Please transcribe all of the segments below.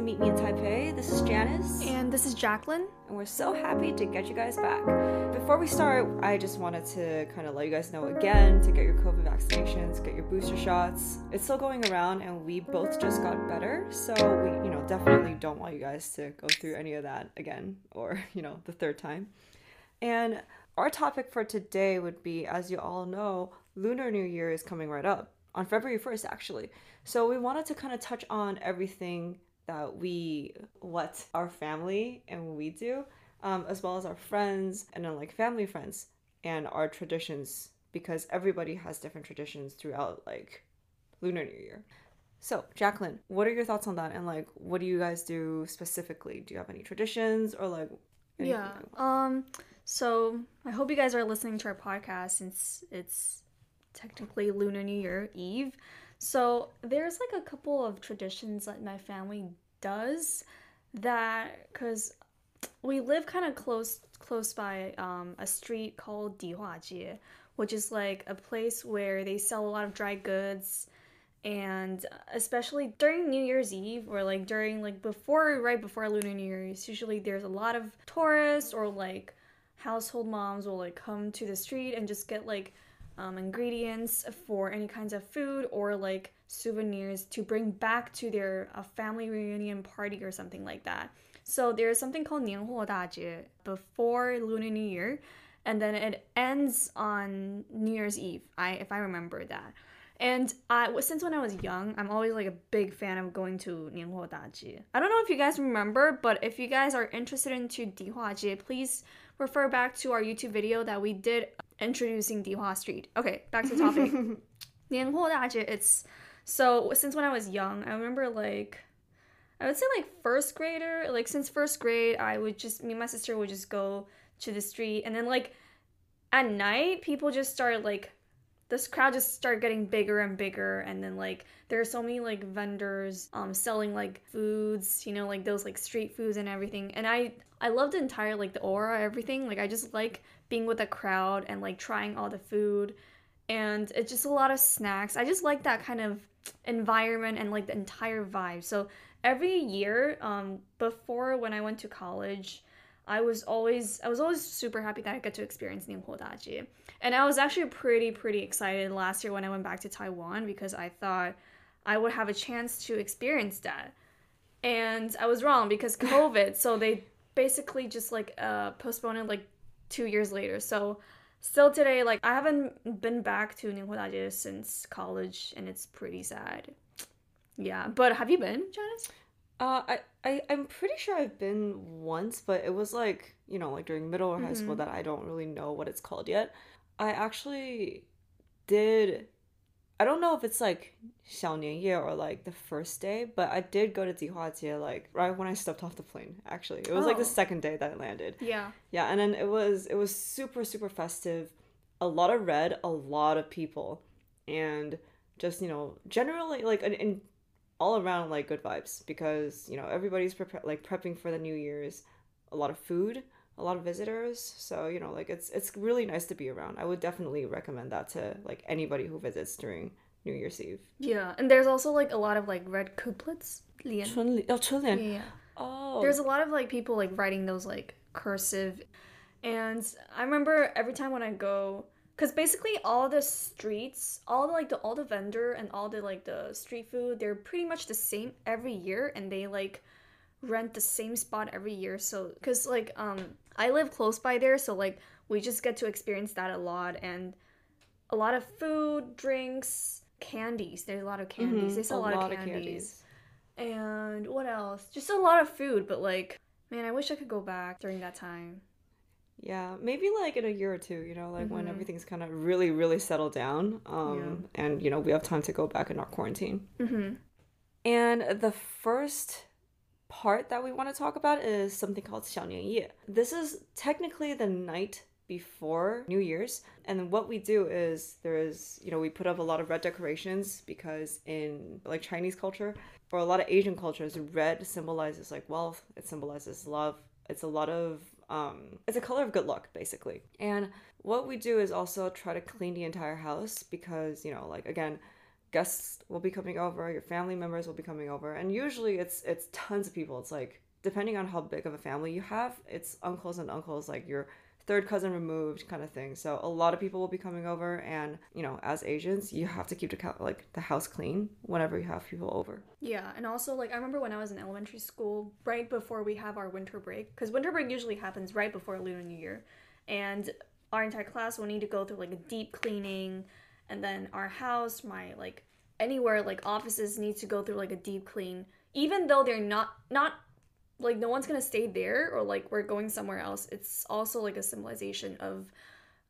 everyone, welcome back to Meet Me in Taipei. This is Janice, And this is Jacqueline. and we're so happy to get you guys back. Before we start, I just wanted to kind of let you guys know again to get your COVID vaccinations, get your booster shots. It's still going around, and we both just got better, so we, you know, definitely don't want you guys to go through any of that again, or you know, the third time. And our topic for today would be, as you all know, Lunar New Year is coming right up on February 1st, actually. So we wanted to kind of touch on everything that we let our family and we do, um, as well as our friends and then like family friends and our traditions, because everybody has different traditions throughout like Lunar New Year. So, Jacqueline, what are your thoughts on that? And like, what do you guys do specifically? Do you have any traditions or like? Yeah. like- Um. So I hope you guys are listening to our podcast since it's technically Lunar New Year Eve. So there's like a couple of traditions that my family does that because we live kind of close close by um, a street called Dihuajie, which is like a place where they sell a lot of dry goods. And especially during New Year's Eve or like during like before right before Lunar New Year's, usually there's a lot of tourists or like household moms will like come to the street and just get like um, ingredients for any kinds of food or like souvenirs to bring back to their uh, family reunion party or something like that. So there's something called 年货大街 before Lunar New Year, and then it ends on New Year's Eve. I if I remember that. And I, since when I was young, I'm always like a big fan of going to 年货大街. I don't know if you guys remember, but if you guys are interested into 迪化街, please refer back to our YouTube video that we did introducing Dihua Street. Okay, back to the topic. Nianguo it's so since when I was young, I remember like I would say like first grader, like since first grade, I would just me and my sister would just go to the street and then like at night people just started like this crowd just started getting bigger and bigger and then like there are so many like vendors um selling like foods you know like those like street foods and everything. And i i love the entire like the aura everything. Like i just like being with the crowd and like trying all the food. And it's just a lot of snacks. I just like that kind of environment and like the entire vibe. So every year um before when i went to college I was always I was always super happy that I got to experience Nianhuo Dajie. And I was actually pretty pretty excited last year when I went back to Taiwan because I thought I would have a chance to experience that. And I was wrong because COVID, so they basically just like uh postponed it like 2 years later. So still today like I haven't been back to Nianhuo Dajie since college and it's pretty sad. Yeah, but have you been, Janice? Uh, I, I, I'm pretty sure I've been once, but it was like, you know, like during middle or high school Mhm. that I don't really know what it's called yet. I actually did, I don't know if it's like 小年夜 or like the first day, but I did go to Dihuajie like right when I stepped off the plane, actually. It was like the Oh. second day that I landed. Yeah. Yeah, and then it was it was super super festive. A lot of red, a lot of people, and just you know generally like an, in all around like good vibes because you know everybody's like prepping for the new year's. A lot of food a lot of visitors. So you know like it's it's really nice to be around. I would definitely recommend that to like anybody who visits during new year's eve. Yeah and there's also like a lot of like red couplets lian. Oh, yeah. Oh. There's a lot of like people like writing those like cursive. And i remember every time when i go cuz basically all the streets, all the like the all the vendor and all the like the street food, they're pretty much the same every year and they like rent the same spot every year. So cuz like um I live close by there so like we just get to experience that a lot and a lot of food, drinks, candies. There's a lot of candies. Mhm, They sell a lot, of candies. And what else? Just a lot of food, but like, man, I wish I could go back during that time. Yeah, maybe like in a year or two, you know, like mm-hmm. when everything's kind of really, really settled down. Um, yeah. And, you know, we have time to go back and not quarantine. Mm-hmm. And the first part that we want to talk about is something called Xiaonian This is technically the night before New Year's. And what we do is there is, you know, we put up a lot of red decorations because in like Chinese culture or a lot of Asian cultures, red symbolizes like wealth, it symbolizes love. It's a lot of um it's a color of good luck basically. And what we do is also try to clean the entire house because, you know, like again, guests will be coming over, your family members will be coming over, and usually it's it's tons of people. It's like depending on how big of a family you have, it's uncles and uncles like your third cousin removed kind of thing. So a lot of people will be coming over and, you know, as Asians, you have to keep the like the house clean whenever you have people over. Yeah, and also like I remember when I was in elementary school, right before we have our winter break, cuz winter break usually happens right before Lunar New Year. And our entire class will need to go through like a deep cleaning and then our house, my like anywhere like offices need to go through like a deep clean even though they're not not like no one's gonna stay there or like we're going somewhere else. It's also like a symbolization of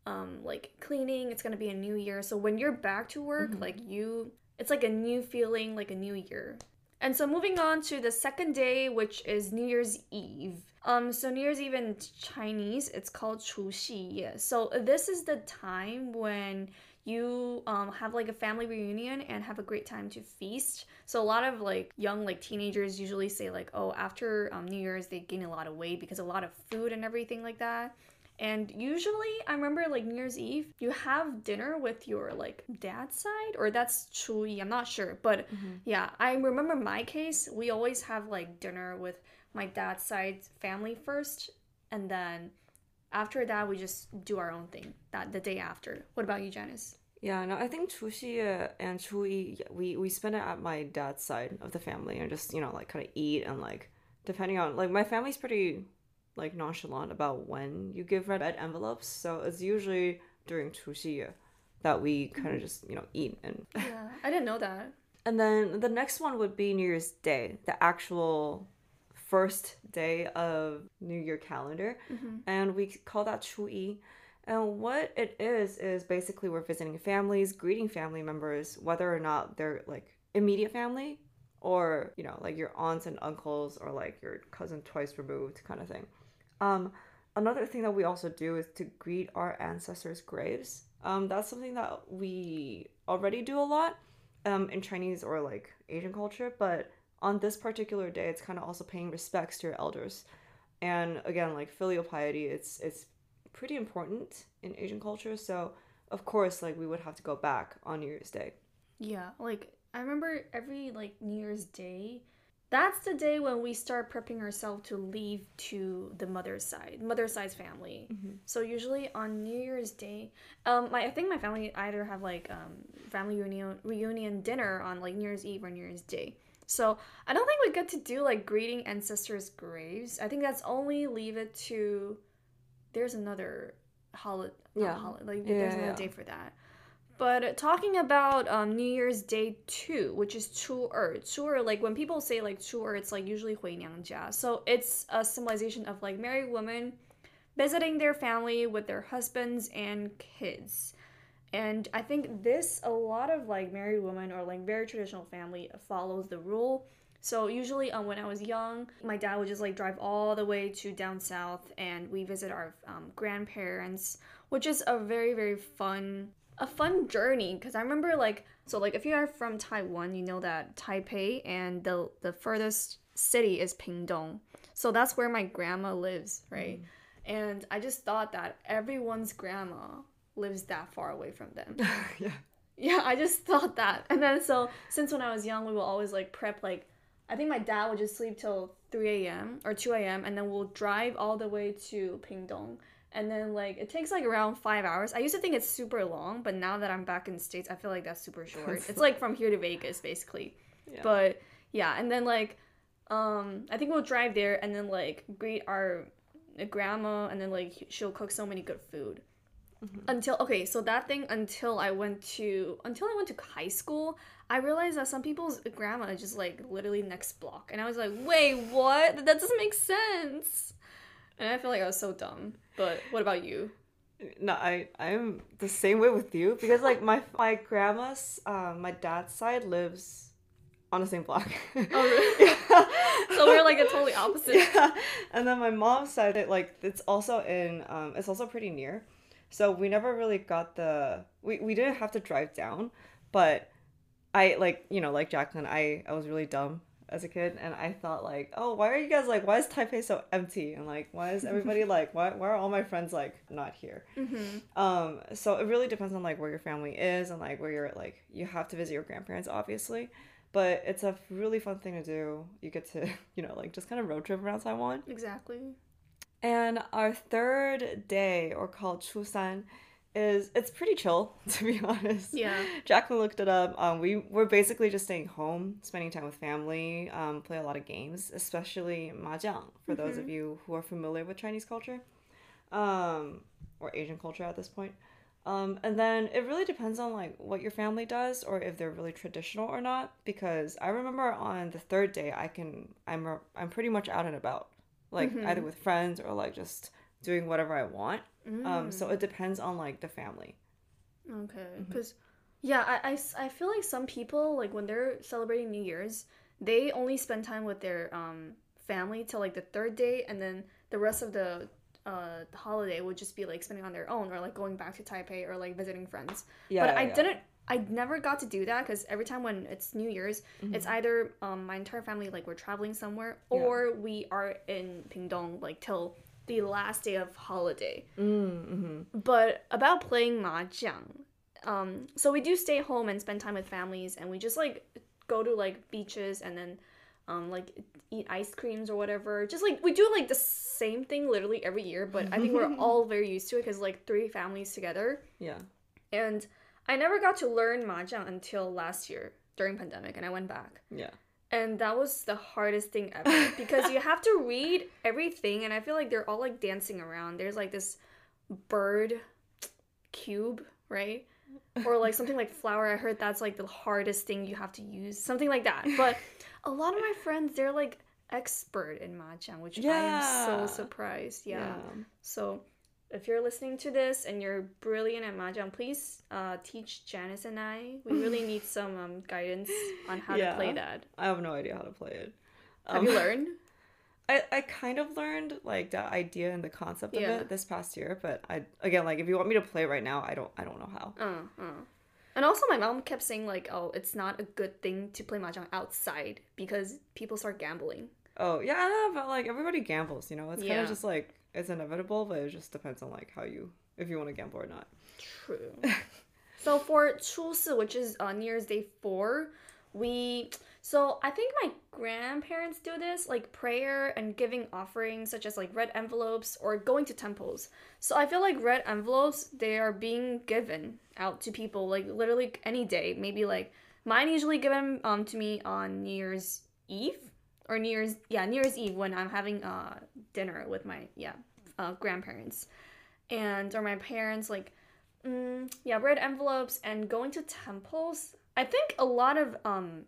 um like cleaning. It's gonna be a new year. So when you're back to work mm-hmm. like you it's like a new feeling like a new year. And so moving on to the second day which is new year's eve. Um so new year's eve in chinese it's called chu xi so this is the time when you um, have like a family reunion and have a great time to feast. So a lot of like young like teenagers usually say like, oh, after um, New Year's they gain a lot of weight because a lot of food and everything like that. And usually, I remember like New Year's Eve, you have dinner with your like dad's side, or that's Chuyi, I'm not sure. But mm-hmm. yeah, I remember my case, we always have like dinner with my dad's side family first, and then after that we just do our own thing that the day after what about you janice yeah no i think chuxi uh, and chuyi we we spend it at my dad's side of the family and just you know like kind of eat and like depending on like my family's pretty like nonchalant about when you give red envelopes so it's usually during chuxi uh, that we kind of mm-hmm. just you know eat and yeah i didn't know that and then the next one would be new year's day the actual first day of New Year calendar, mm-hmm. and we call that Chuyi. And what it is is basically we're visiting families, greeting family members, whether or not they're like immediate family or you know like your aunts and uncles or like your cousin twice removed kind of thing. Um, another thing that we also do is to greet our ancestors' graves. Um, that's something that we already do a lot um, in Chinese or like Asian culture, but on this particular day it's kind of also paying respects to your elders and again like filial piety it's it's pretty important in asian culture so of course like we would have to go back on new year's day yeah like i remember every like new year's day that's the day when we start prepping ourselves to leave to the mother's side mother's side's family mm-hmm. so usually on new year's day um my, i think my family either have like um family reunion reunion dinner on like new year's eve or new year's day so I don't think we get to do like greeting ancestors' graves. I think that's only leave it to. There's another holiday. Yeah. Holiday, like yeah, there's another yeah. day for that. But talking about um, New Year's Day 2, which is Chu Er. Chu Er, like when people say like Chu Er, it's like usually Hui Niang Jia. So it's a symbolization of like married women visiting their family with their husbands and kids. And I think this, a lot of like married women or like very traditional family follows the rule. So usually, um, when I was young, my dad would just like drive all the way to down south, and we visit our um, grandparents, which is a very very fun a fun journey. Because I remember like so like if you are from Taiwan, you know that Taipei and the the furthest city is Pingdong. So that's where my grandma lives, right? Mm. And I just thought that everyone's grandma lives that far away from them. yeah. Yeah, I just thought that. And then so since when I was young, we will always like prep like I think my dad would just sleep till 3 a.m. or 2 a.m. and then we'll drive all the way to Pingdong. And then like it takes like around five hours. I used to think it's super long, but now that I'm back in the States, I feel like that's super short. it's like from here to Vegas basically. Yeah. But yeah, and then like um I think we'll drive there and then like greet our grandma and then like she'll cook so many good food. Mm-hmm. Until okay, so that thing until I went to until I went to high school, I realized that some people's grandma is just like literally next block, and I was like, wait, what? That doesn't make sense. And I feel like I was so dumb. But what about you? No, I I'm the same way with you because like my my grandma's um my dad's side lives on the same block. Oh really? yeah. So we're like a totally opposite. Yeah. And then my mom's side it like it's also in um it's also pretty near. So we never really got the we, we didn't have to drive down, but I like you know like Jacqueline I I was really dumb as a kid, and I thought like, oh, why are you guys like, why is Taipei so empty? And like, why is everybody like, why, why are all my friends like not here? Mm-hmm. Um, so it really depends on like where your family is and like where you're like, you have to visit your grandparents, obviously. But it's a really fun thing to do. You get to, you know, like just kind of road trip around Taiwan. Exactly. And our third day, or called Chusan, is it's pretty chill to be honest. Yeah. Jacqueline looked it up. Um, we were basically just staying home, spending time with family, um, play a lot of games, especially mahjong for those of you who are familiar with Chinese culture, um, or Asian culture at this point. Um, and then it really depends on like what your family does or if they're really traditional or not. Because I remember on the third day, I can I'm I'm pretty much out and about, like either with friends or like just doing whatever I want. Um, so it depends on like the family. Okay, because yeah, I, I I feel like some people like when they're celebrating New Year's, they only spend time with their um family till like the third day, and then the rest of the uh the holiday would just be like spending on their own or like going back to Taipei or like visiting friends. Yeah, but yeah, I yeah. didn't. I never got to do that because every time when it's New Year's, it's Mm-hmm. either um, my entire family like we're traveling somewhere Yeah. or we are in Pingdong like till the last day of holiday. Mm-hmm. But about playing mahjong, um, so we do stay home and spend time with families, and we just like go to like beaches and then um, like eat ice creams or whatever. Just like we do like the same thing literally every year, but I think we're all very used to it because like three families together, Yeah. and I never got to learn mahjong until last year during pandemic, and I went back. Yeah. And that was the hardest thing ever because you have to read everything, and I feel like they're all like dancing around. There's like this bird cube, right? Or like something like flower. I heard that's like the hardest thing you have to use, something like that. But a lot of my friends, they're like expert in mahjong, which I am so surprised. Yeah. So if you're listening to this and you're brilliant at mahjong, please uh, teach Janice and I. We really need some um, guidance on how Yeah. to play that. I have no idea how to play it. Have Um, you learned? I, I kind of learned like the idea and the concept of it this past year, but I again like if you want me to play right now, I don't I don't know how. Uh, uh. And also, my mom kept saying like, "Oh, it's not a good thing to play mahjong outside because people start gambling." Oh yeah, but like everybody gambles, you know. It's kind of just like it's inevitable, but it just depends on like how you if you want to gamble or not. True. so for 初四, which is uh, New Year's Day four, we so I think my grandparents do this like prayer and giving offerings such as like red envelopes or going to temples. So I feel like red envelopes they are being given out to people like literally any day. Maybe like mine usually given um to me on New Year's Eve or New Year's yeah New Year's Eve when I'm having uh dinner with my yeah uh, grandparents. And or my parents like mm, yeah red envelopes and going to temples. I think a lot of um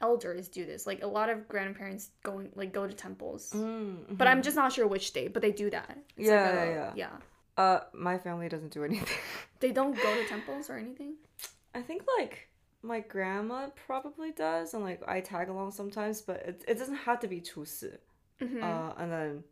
elders do this. Like a lot of grandparents going like go to temples. Mm, but i'm just not sure which day but they do that. It's Yeah, like a- yeah, yeah. Uh, my family doesn't do anything. they don't go to temples or anything? I think like my grandma probably does, and like I tag along sometimes, but it, it doesn't have to be 初四. Mhm. Uh, and then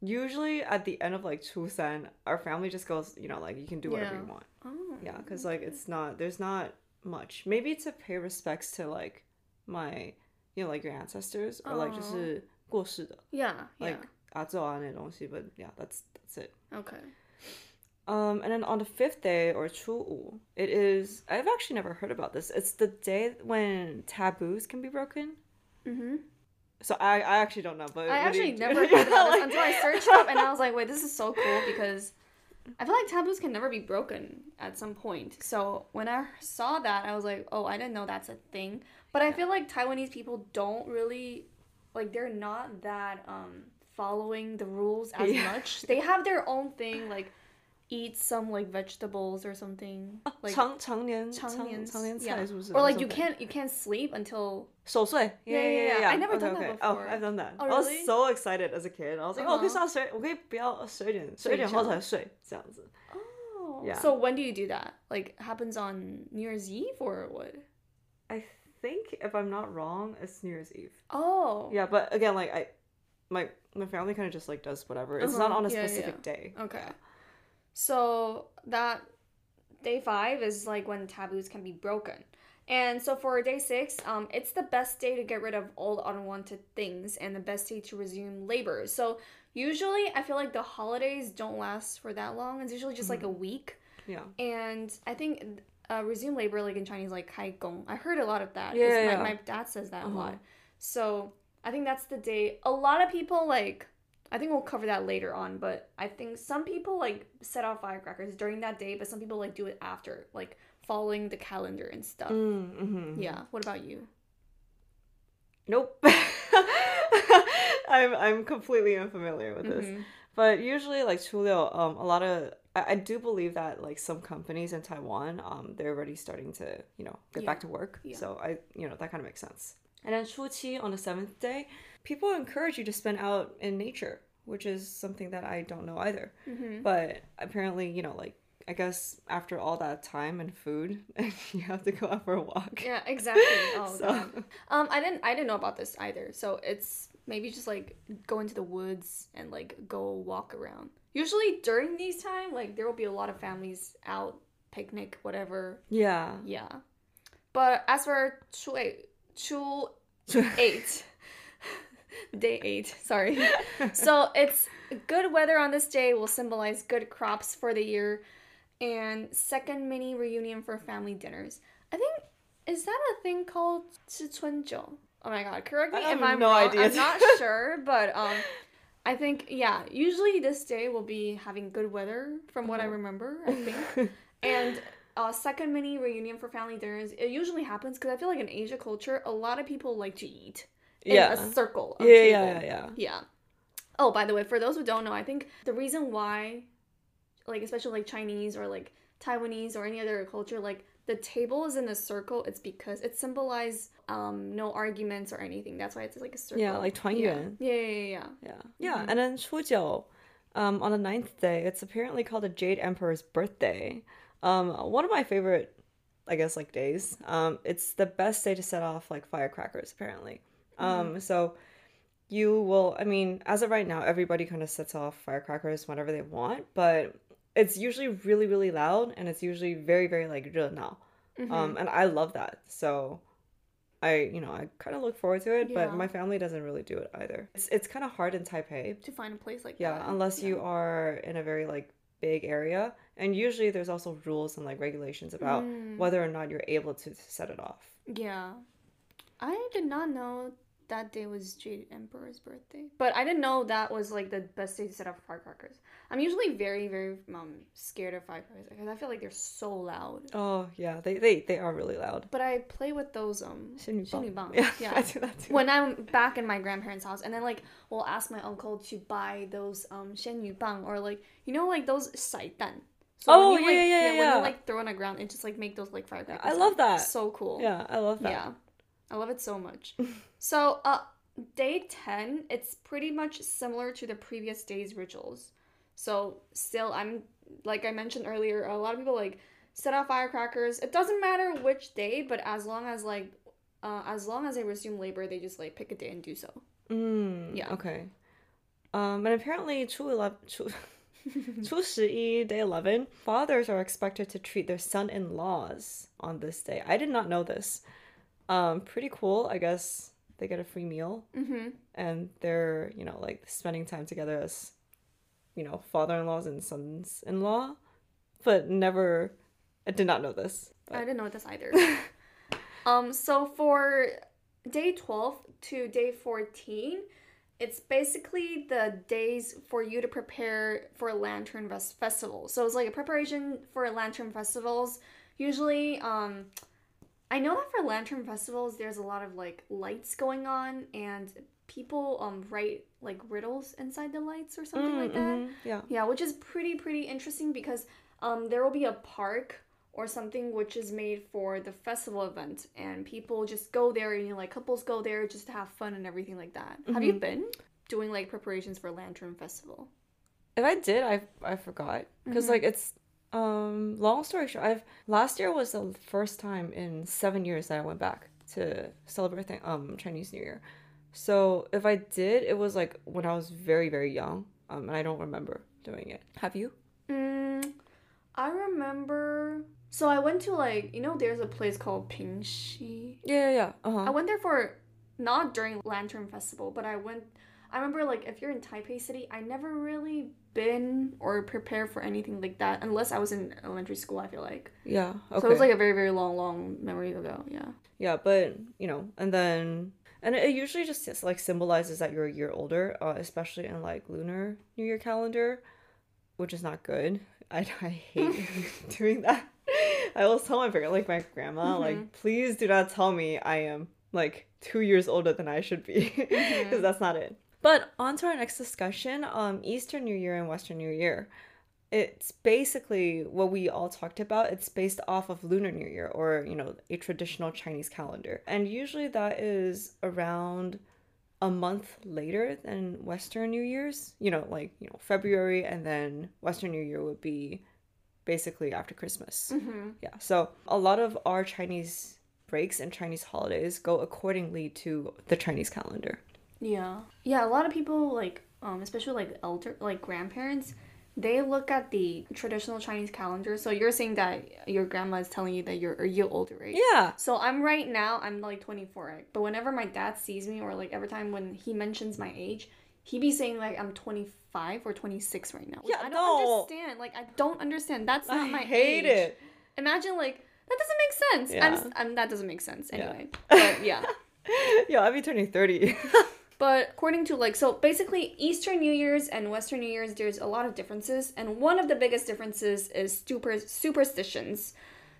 usually at the end of like 初三, our family just goes, you know, like you can do whatever Yeah. you want. oh Yeah, because like it's not there's not much. Maybe to pay respects to like my you know like your ancestors or like Aw. 就是过世的 yeah yeah like 阿祖啊那东西 but yeah that's that's it. okay Um, and then on the fifth day or 初五, it is I've actually never heard about this. It's the day when taboos can be broken. mm-hmm. So I, I actually don't know, but i you actually never heard about this until i searched up and i was like wait this is so cool because I feel like taboos can never be broken at some point. So when I saw that, I was like, oh, I didn't know that's a thing. But I feel like Taiwanese people don't really, like, they're not that um following the rules as Yeah. much. They have their own thing, like eat some like vegetables or something, like 常常年常年常年 yeah. 菜是不是 or like you something? can't you can't sleep until 守岁. Yeah, Yeah, yeah, yeah, yeah. yeah. I never okay, done that okay. before. Oh, I've done that. Oh, I was really? so excited as a kid. I was like, oh, 我可以 Uh-huh. 上睡，我可以不要十二点，十二点后才睡，这样子。 oh Yeah. so when do you do that? Like happens on New Year's Eve or what? I think if I'm not wrong, it's New Year's Eve. Oh Yeah, but again, like I, my my family kind of just like does whatever. It's not Uh-huh. on a Yeah, yeah, specific yeah. day. Okay. So that day five is like when taboos can be broken. And so for day six, um, it's the best day to get rid of old unwanted things and the best day to resume labor. So usually, I feel like the holidays don't last for that long. It's usually just like a week. Yeah. And I think uh, resume labor, like in Chinese, like 开工. I heard a lot of that. 'cause Yeah, my, yeah. my dad says that Uh-huh. a lot. So I think that's the day. A lot of people like. I think we'll cover that later on, but I think some people like set off firecrackers during that day, but some people like do it after, like following the calendar and stuff. Mm, mhm. Yeah. What about you? Nope. I'm I'm completely unfamiliar with this. Mhm. But usually, like Chuliu, um, a lot of I, I do believe that like some companies in Taiwan, um, they're already starting to you know get Yeah. back to work. Yeah. So I you know that kind of makes sense. And then Chuqi on the seventh day, people encourage you to spend out in nature, which is something that I don't know either. Mhm. But apparently, you know, like I guess after all that time and food, you have to go out for a walk. Yeah, exactly. Oh, So- God. Um, I didn't I didn't know about this either. So it's maybe just like go into the woods and like go walk around. Usually during these time, like there will be a lot of families out, picnic, whatever. Yeah. Yeah. But as for Chu eight, Chu eight, day eight, sorry. so it's good weather on this day will symbolize good crops for the year, and second mini reunion for family dinners. I think is that a thing called 吃春酒? Oh my god, correct me I if have I'm no wrong. idea. I'm not sure, but um. I think yeah. Usually this day will be having good weather, from what I Uh-huh. remember. I think, and uh, second mini reunion for family dinners. It usually happens because I feel like in Asia culture, a lot of people like to eat in yeah. a circle. Yeah, table. yeah, yeah, yeah. Yeah. Oh, by the way, for those who don't know, I think the reason why, like especially like Chinese or like Taiwanese or any other culture, like the table is in a circle, it's because it symbolizes um no arguments or anything. That's why it's like a circle. Yeah, like 团圆. Yeah, yeah, yeah, yeah. Yeah. Yeah. Mhm. And then Chujiu, um, on the ninth day, it's apparently called the Jade Emperor's birthday. Um, one of my favorite, I guess, like days. Um, it's the best day to set off like firecrackers, apparently. Um, so you will, I mean, as of right now, everybody kind of sets off firecrackers whenever they want, but it's usually really, really loud and it's usually very, very like 热闹. Mhm. Um, and I love that. So I, you know, I kind of look forward to it, Yeah. but my family doesn't really do it either. It's it's kind of hard in Taipei. to find a place like Yeah, that. unless you are in a very like big area, and usually there's also rules and like regulations about mm. whether or not you're able to set it off. Yeah. I did not know that day was jade emperor's birthday but i didn't know that was like the best day to set off firecrackers i'm usually very very um scared of firecrackers because i feel like they're so loud. Oh yeah. They they, they are really loud. But i play with those um shinibang, shinibang. yeah, yeah. i do that too. When i'm back in my grandparents house and then like we'll ask my uncle to buy those um shenyu bang or like you know like those saitan? So oh you, yeah, like, yeah, yeah, yeah, When like throw on the ground, and just like make those like firecrackers. I love that. So cool. Yeah, I love that. Yeah, I love it so much. so, uh, day ten, it's pretty much similar to the previous day's rituals. So, still, I'm like I mentioned earlier, a lot of people like set off firecrackers. It doesn't matter which day, but as long as like, uh, as long as they resume labor, they just like pick a day and do so. Mm, yeah. Okay. Um, and apparently, true love. True- Chushi, day 11, fathers are expected to treat their son in laws on this day. I did not know this. Um, pretty cool, I guess. They get a free meal mm-hmm. and they're, you know, like spending time together as, you know, father in laws and sons in law. But never, I did not know this. But. I didn't know this either. um, so for day 12 to day 14, it's basically the days for you to prepare for a lantern ves- festival. So it's like a preparation for lantern festivals. Usually, um, I know that for lantern festivals, there's a lot of like lights going on, and people um write like riddles inside the lights or something Mm, like that. mhm, yeah. Yeah, which is pretty pretty interesting because um there will be a park or something which is made for the festival event and people just go there and you know, like couples go there just to have fun and everything like that. Have you Mhm. been doing like preparations for Lantern Festival? If I did, I I forgot because Mhm. like it's um long story short. I've last year was the first time in seven years that I went back to celebrate th- um Chinese New Year. So if I did, it was like when I was very very young, um, and I don't remember doing it. Have you? Mm, I remember. So I went to like you know there's a place called Pingxi. Yeah, yeah, yeah. Uh I went there for not during Lantern Festival, but I went. I remember like if you're in Taipei City, I never really been or prepared for anything like that unless I was in elementary school. I feel like Yeah. Okay. so it was like a very very long long memory ago. Yeah. Yeah, but you know, and then and it usually just just, like symbolizes that you're a year older, uh, especially in like lunar New Year calendar, which is not good. I I hate doing that. I always tell my parent, like my grandma, like please do not tell me I am like two years older than I should be, because that's not it. But on to our next discussion. Um, Eastern New Year and Western New Year it's basically what we all talked about. It's based off of Lunar New Year or, you know, a traditional Chinese calendar. And usually that is around a month later than Western New Year's. You know, like, you know, February and then Western New Year would be basically after Christmas. Mm-hmm. Yeah. So a lot of our Chinese breaks and Chinese holidays go accordingly to the Chinese calendar. Yeah. Yeah, a lot of people like um especially like elder like grandparents, they look at the traditional Chinese calendar. So you're saying that your grandma is telling you that you're a year older, right? Yeah. So I'm right now, I'm like 24, right? But whenever my dad sees me or like every time when he mentions my age, he be saying like I'm 25 or 26 right now. Yeah, I don't no. understand. Like I don't understand. That's not my age. I my hate age. it. Imagine like that doesn't make sense. I'm, Yeah. s- I'm that doesn't make sense Yeah. anyway. But yeah. Yo, I'll be turning 30. But according to like so basically Eastern New Year's and Western New Year's there's a lot of differences and one of the biggest differences is super superstitions.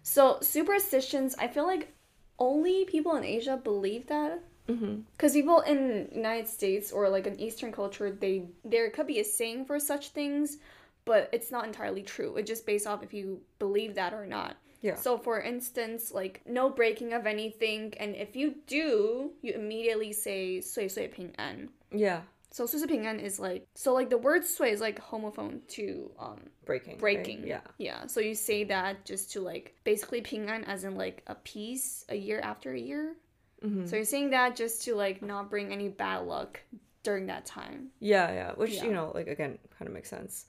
So superstitions I feel like only people in Asia believe that mm-hmm. because people in United States or like an Eastern culture they there could be a saying for such things but it's not entirely true. It's just based off if you believe that or not. Yeah. So for instance, like no breaking of anything, and if you do, you immediately say "sui sui ping an." Yeah. So "sui sui ping an" is like so like the word "sui" is like homophone to um breaking breaking right? yeah yeah. So you say that just to like basically ping an as in like a peace a year after a year. Mm-hmm. So you're saying that just to like not bring any bad luck during that time. Yeah, yeah. Which yeah. you know, like again, kind of makes sense.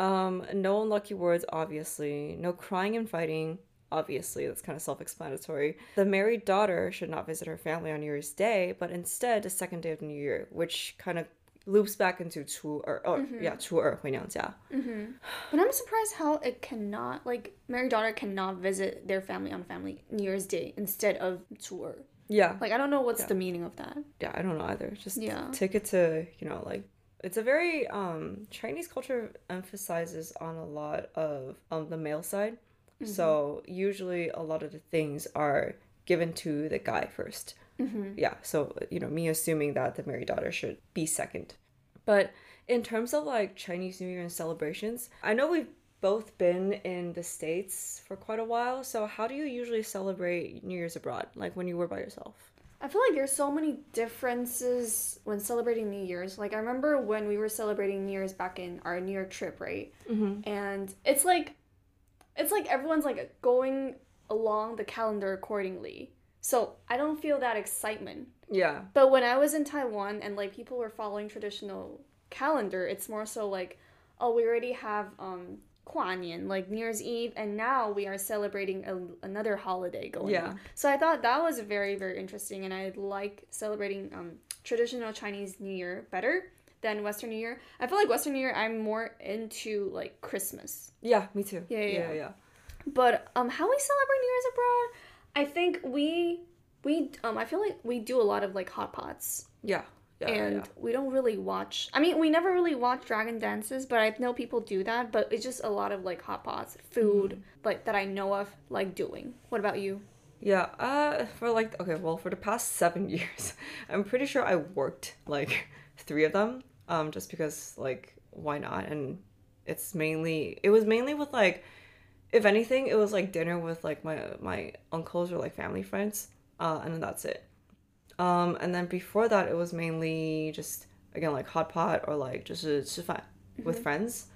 Um, no unlucky words, obviously. No crying and fighting. obviously. That's kind of self explanatory. The married daughter should not visit her family on New Year's Day, but instead the second day of the New Year, which kind of loops back into 初二, or, yeah, 初二回娘家. But I'm surprised how it cannot like married daughter cannot visit their family on family New Year's Day instead of 初二. Yeah. Like I don't know what's the meaning of that. yeah, I don't know either. Just Yeah. take it to, you know, like it's a very um Chinese culture emphasizes on a lot of um the male side. so usually a lot of the things are given to the guy 1st Yeah, so you know, me assuming that the married daughter should be second. But in terms of like Chinese New Year and celebrations, I know we've both been in the States for quite a while. So how do you usually celebrate New Year's abroad? Like when you were by yourself? I feel like there's so many differences when celebrating New Year's. Like I remember when we were celebrating New Year's back in our New York trip, right? Mm-hmm. And it's like, it's like everyone's like going along the calendar accordingly. So I don't feel that excitement. Yeah. But when I was in Taiwan and like people were following traditional calendar, it's more so like, oh, we already have um 跨年, like New Year's Eve, and now we are celebrating a, another holiday going Yeah. on. So I thought that was very very interesting, and I like celebrating um traditional Chinese New Year better than Western New Year. I feel like Western New Year I'm more into like Christmas. Yeah, me too. Yeah, yeah, yeah, yeah. yeah. But um, how we celebrate New Year's abroad, I think we we um I feel like we do a lot of like hot pots Yeah, yeah, and yeah. we don't really watch i mean we never really watch dragon dances but i know people do that but it's just a lot of like hot pots food Mm-hmm. like that i know of like doing what about you Yeah, uh, for like, okay, well, for the past seven years, I'm pretty sure I worked like three of them, um, just because, like, why not? And it's mainly, it was mainly with like, if anything, it was like dinner with like my my uncles or like family friends, uh, and then that's it. Um, and then before that, it was mainly just again like hot pot or like just 吃饭 with friends,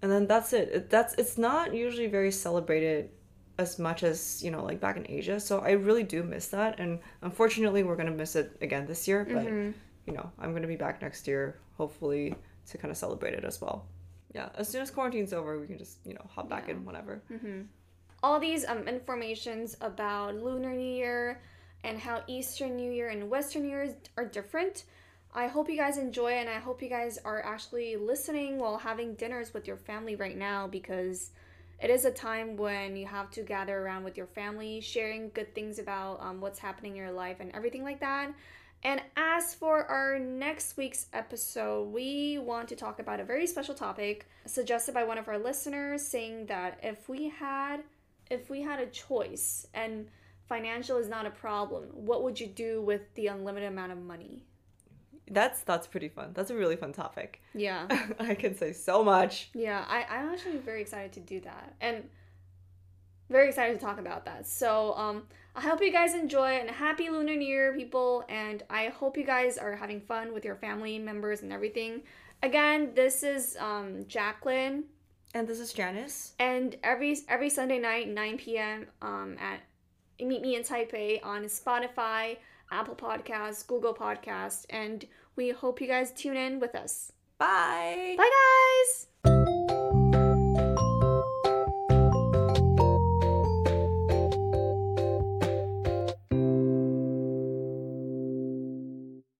and then that's it. it. That's it's not usually very celebrated as much as you know like back in Asia. So I really do miss that, and unfortunately, we're gonna miss it again this year. But you know, I'm gonna be back next year, hopefully, to kind of celebrate it as well. yeah, as soon as quarantine's over, we can just you know hop back Yeah. in whenever. hmm All these um, informations about Lunar New Year and how Eastern New Year and Western New Year are different. I hope you guys enjoy it and I hope you guys are actually listening while having dinners with your family right now because it is a time when you have to gather around with your family, sharing good things about um, what's happening in your life and everything like that. And as for our next week's episode, we want to talk about a very special topic suggested by one of our listeners saying that if we had if we had a choice and financial is not a problem, what would you do with the unlimited amount of money? That's that's pretty fun. That's a really fun topic. Yeah. I can say so much. Yeah, I, I'm actually very excited to do that. And very excited to talk about that. So um I hope you guys enjoy and happy Lunar New Year, people, and I hope you guys are having fun with your family members and everything. Again, this is um Jacqueline And this is Janice. and every every Sunday night, 9 p.m. um at Meet Me in Taipei on Spotify, Apple Podcasts, Google Podcasts, and we hope you guys tune in with us. Bye. Bye guys!